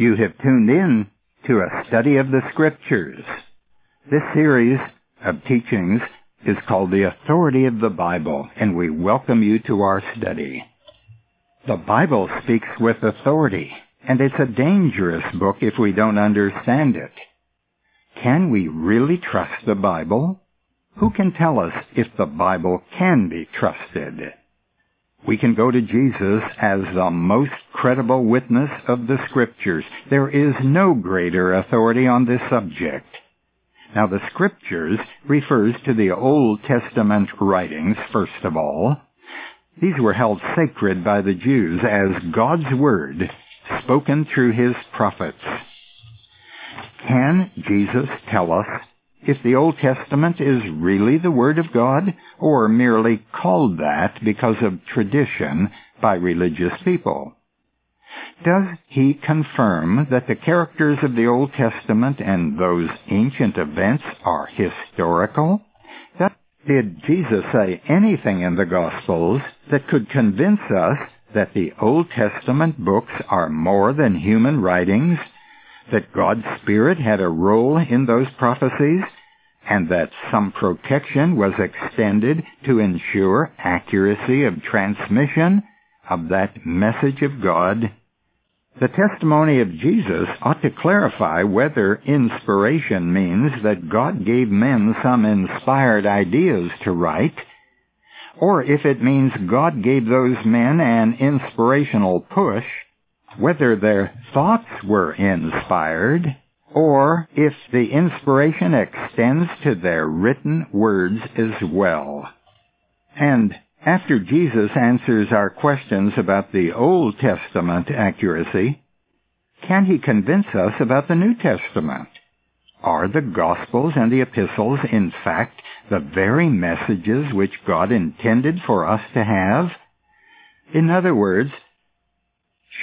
You have tuned in to a study of the Scriptures. This series of teachings is called The Authority of the Bible, and we welcome you to our study. The Bible speaks with authority, and it's a dangerous book if we don't understand it. Can we really trust the Bible? Who can tell us if the Bible can be trusted? We can go to Jesus as the most credible witness of the Scriptures. There is no greater authority on this subject. Now the Scriptures refers to the Old Testament writings, first of all. These were held sacred by the Jews as God's Word, spoken through His prophets. Can Jesus tell us if the Old Testament is really the Word of God or merely called that because of tradition by religious people? Does he confirm that the characters of the Old Testament and those ancient events are historical? Did Jesus say anything in the Gospels that could convince us that the Old Testament books are more than human writings that God's Spirit had a role in those prophecies and that some protection was extended to ensure accuracy of transmission of that message of God. The testimony of Jesus ought to clarify whether inspiration means that God gave men some inspired ideas to write, or if it means God gave those men an inspirational push whether their thoughts were inspired, or if the inspiration extends to their written words as well. And after Jesus answers our questions about the Old Testament accuracy, can he convince us about the New Testament? Are the Gospels and the Epistles, in fact, the very messages which God intended for us to have? In other words,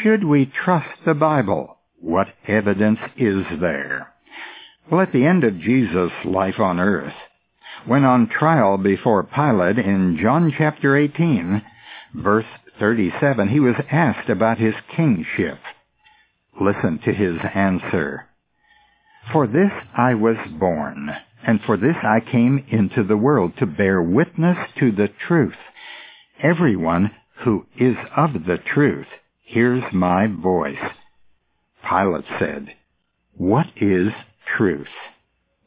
should we trust the Bible? What evidence is there? Well, at the end of Jesus' life on earth, when on trial before Pilate in John chapter 18, verse 37, he was asked about his kingship. Listen to his answer. For this I was born, and for this I came into the world, to bear witness to the truth. Everyone who is of the truth Hears my voice. Pilate said, What is truth?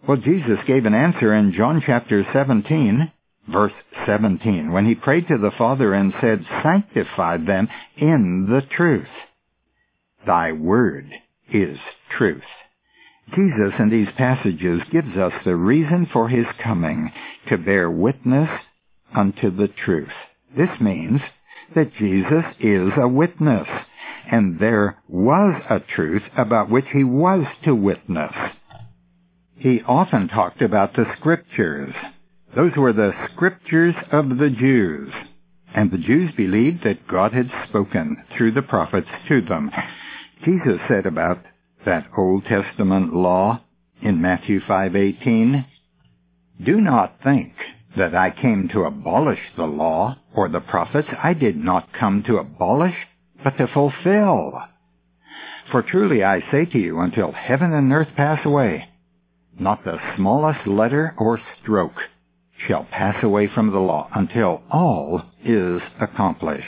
Well, Jesus gave an answer in John chapter 17, verse 17, when he prayed to the Father and said, Sanctify them in the truth. Thy word is truth. Jesus in these passages gives us the reason for his coming, to bear witness unto the truth. This means that Jesus is a witness, and there was a truth about which he was to witness. He often talked about the scriptures. Those were the scriptures of the Jews. And the Jews believed that God had spoken through the prophets to them. Jesus said about that Old Testament law in Matthew 5:18, "Do not think that I came to abolish the law or the prophets. I did not come to abolish, but to fulfill. For truly I say to you, until heaven and earth pass away, not the smallest letter or stroke shall pass away from the law until all is accomplished.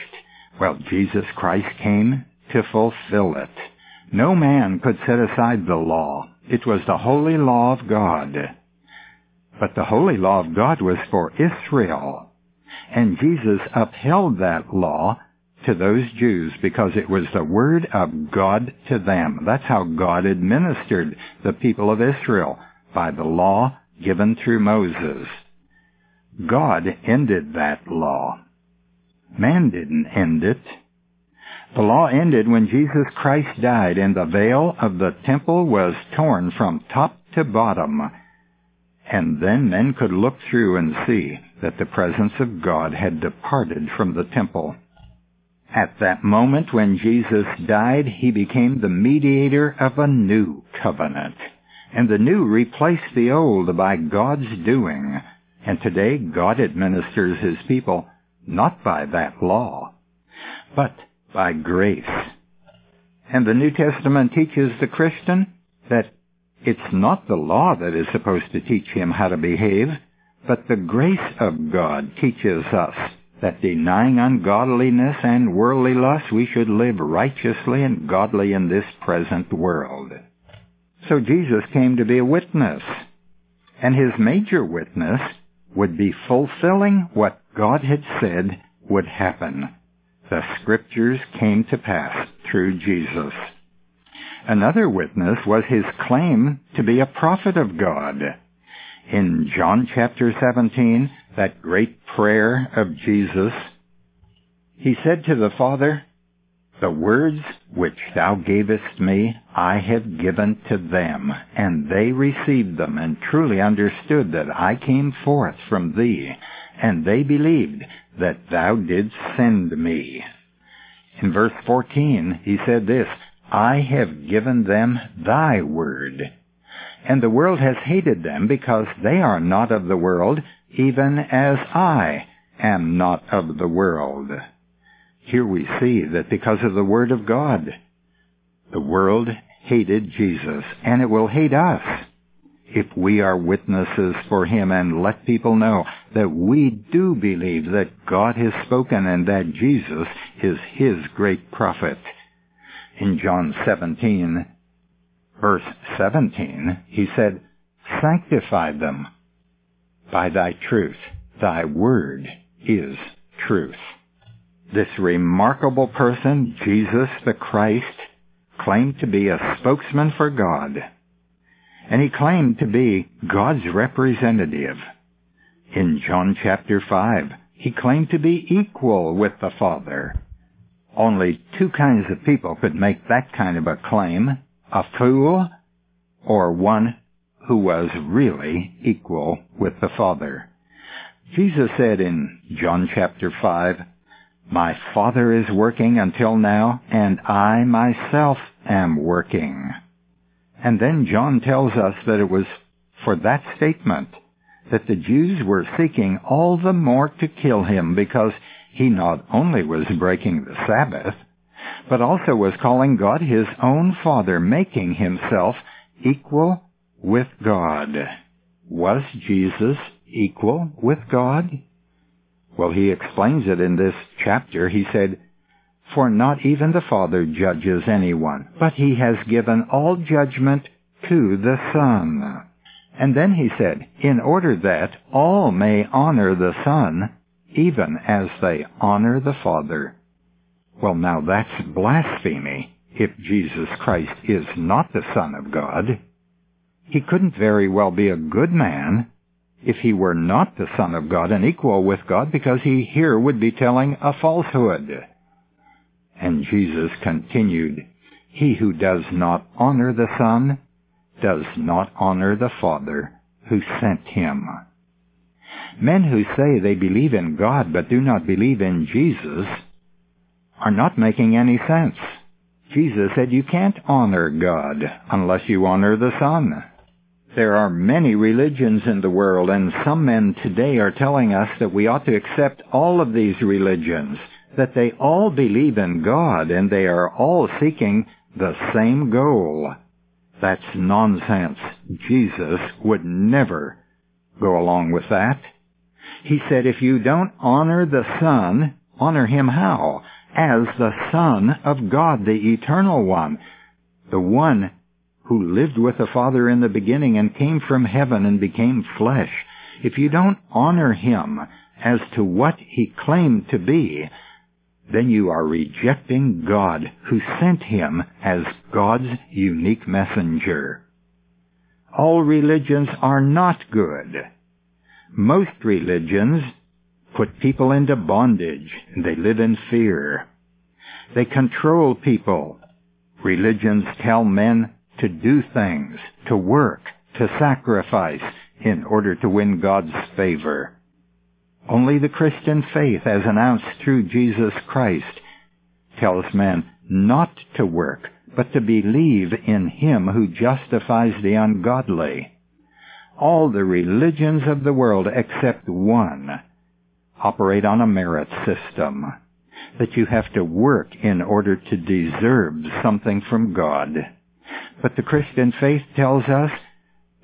Well, Jesus Christ came to fulfill it. No man could set aside the law. It was the holy law of God. But the holy law of God was for Israel. And Jesus upheld that law to those Jews because it was the word of God to them. That's how God administered the people of Israel, by the law given through Moses. God ended that law. Man didn't end it. The law ended when Jesus Christ died and the veil of the temple was torn from top to bottom and then men could look through and see that the presence of God had departed from the temple. At that moment when Jesus died, he became the mediator of a new covenant. And the new replaced the old by God's doing. And today God administers his people not by that law, but by grace. And the New Testament teaches the Christian that it's not the law that is supposed to teach him how to behave, but the grace of God teaches us that denying ungodliness and worldly lust, we should live righteously and godly in this present world. So Jesus came to be a witness, and his major witness would be fulfilling what God had said would happen. The scriptures came to pass through Jesus. Another witness was his claim to be a prophet of God. In John chapter 17, that great prayer of Jesus, he said to the Father, The words which thou gavest me, I have given to them, and they received them, and truly understood that I came forth from thee, and they believed that thou didst send me. In verse 14, he said this, I have given them thy word. And the world has hated them because they are not of the world, even as I am not of the world. Here we see that because of the word of God, the world hated Jesus, and it will hate us if we are witnesses for him and let people know that we do believe that God has spoken and that Jesus is his great prophet in John 17, verse 17, he said, Sanctify them by thy truth. Thy word is truth. This remarkable person, Jesus the Christ, claimed to be a spokesman for God. And he claimed to be God's representative. In John chapter 5, he claimed to be equal with the Father. Only two kinds of people could make that kind of a claim. A fool or one who was really equal with the Father. Jesus said in John chapter 5, My Father is working until now, and I myself am working. And then John tells us that it was for that statement that the Jews were seeking all the more to kill him because he not only was breaking the Sabbath, but also was calling God his own Father, making himself equal with God. Was Jesus equal with God? Well, he explains it in this chapter. He said, For not even the Father judges anyone, but he has given all judgment to the Son. And then he said, In order that all may honor the Son, even as they honor the Father. Well, now that's blasphemy if Jesus Christ is not the Son of God. He couldn't very well be a good man if he were not the Son of God and equal with God because he here would be telling a falsehood. And Jesus continued, He who does not honor the Son does not honor the Father who sent him. Men who say they believe in God but do not believe in Jesus are not making any sense. Jesus said you can't honor God unless you honor the Son. There are many religions in the world, and some men today are telling us that we ought to accept all of these religions, that they all believe in God, and they are all seeking the same goal. That's nonsense. Jesus would never go along with that. He said, if you don't honor the Son, honor him how? As the Son of God, the Eternal One, the one who lived with the Father in the beginning and came from heaven and became flesh. If you don't honor him as to what he claimed to be, then you are rejecting God who sent him as God's unique messenger. All religions are not good. Most religions put people into bondage and they live in fear. They control people. Religions tell men to do things, to work, to sacrifice in order to win God's favor. Only the Christian faith as announced through Jesus Christ tells men not to work, but to believe in Him who justifies the ungodly all the religions of the world except one operate on a merit system. that you have to work in order to deserve something from God. But the Christian faith tells us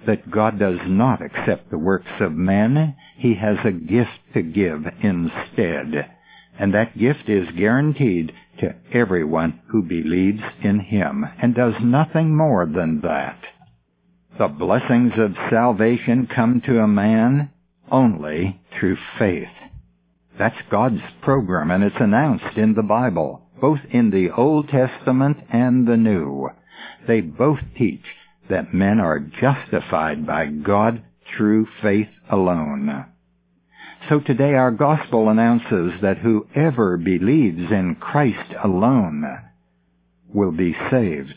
that God does not accept the works of men. He has a gift to give instead. And that gift is guaranteed to everyone who believes in Him and does nothing more than that. The blessings of salvation come to a man only through faith. That's God's program and it's announced in the Bible, both in the Old Testament and the New. They both teach that men are justified by God through faith alone. So today our gospel announces that whoever believes in Christ alone will be saved.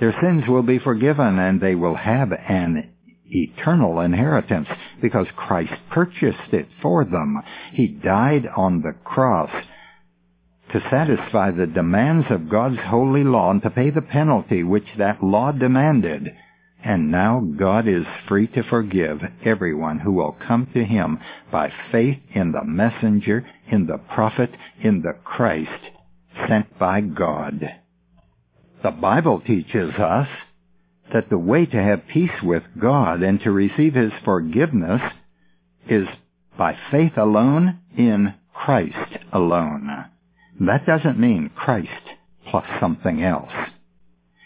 Their sins will be forgiven and they will have an eternal inheritance because Christ purchased it for them. He died on the cross to satisfy the demands of God's holy law and to pay the penalty which that law demanded. And now God is free to forgive everyone who will come to him by faith in the messenger, in the prophet, in the Christ sent by God. The Bible teaches us that the way to have peace with God and to receive His forgiveness is by faith alone in Christ alone. That doesn't mean Christ plus something else.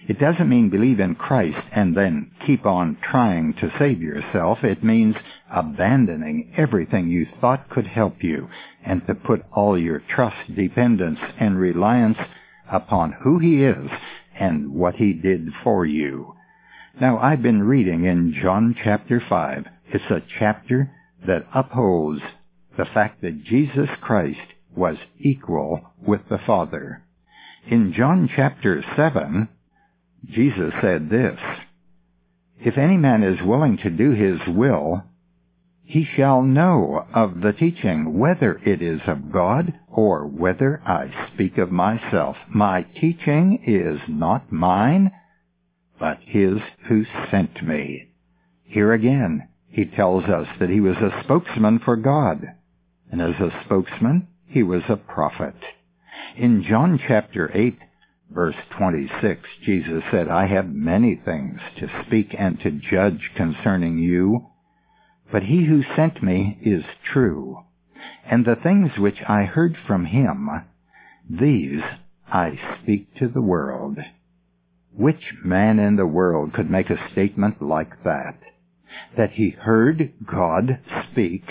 It doesn't mean believe in Christ and then keep on trying to save yourself. It means abandoning everything you thought could help you and to put all your trust, dependence, and reliance upon who He is and what He did for you. Now, I've been reading in John chapter 5. It's a chapter that upholds the fact that Jesus Christ was equal with the Father. In John chapter 7, Jesus said this, If any man is willing to do his will, he shall know of the teaching, whether it is of God or whether I speak of myself. My teaching is not mine, but his who sent me. Here again, he tells us that he was a spokesman for God. And as a spokesman, he was a prophet. In John chapter 8, verse 26, Jesus said, I have many things to speak and to judge concerning you, but he who sent me is true, and the things which I heard from him, these I speak to the world. Which man in the world could make a statement like that? That he heard God speak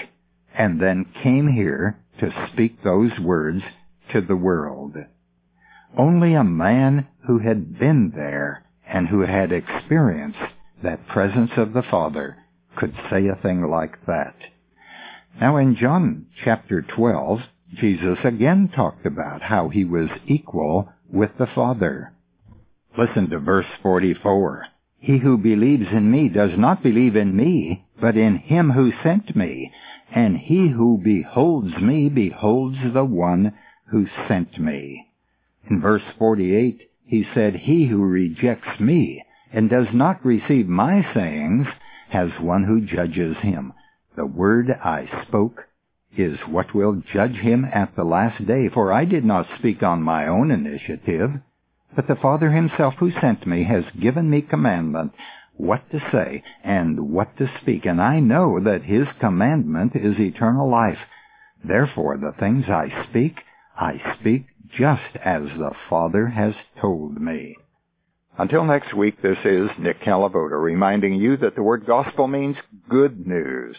and then came here to speak those words to the world. Only a man who had been there and who had experienced that presence of the Father could say a thing like that. Now in John chapter 12, Jesus again talked about how he was equal with the Father. Listen to verse 44. He who believes in me does not believe in me, but in him who sent me. And he who beholds me beholds the one who sent me. In verse 48, he said, He who rejects me and does not receive my sayings has one who judges him. The word I spoke is what will judge him at the last day, for I did not speak on my own initiative. But the Father himself who sent me has given me commandment what to say and what to speak, and I know that his commandment is eternal life. Therefore the things I speak, I speak just as the Father has told me. Until next week, this is Nick Calavoda reminding you that the word gospel means good news.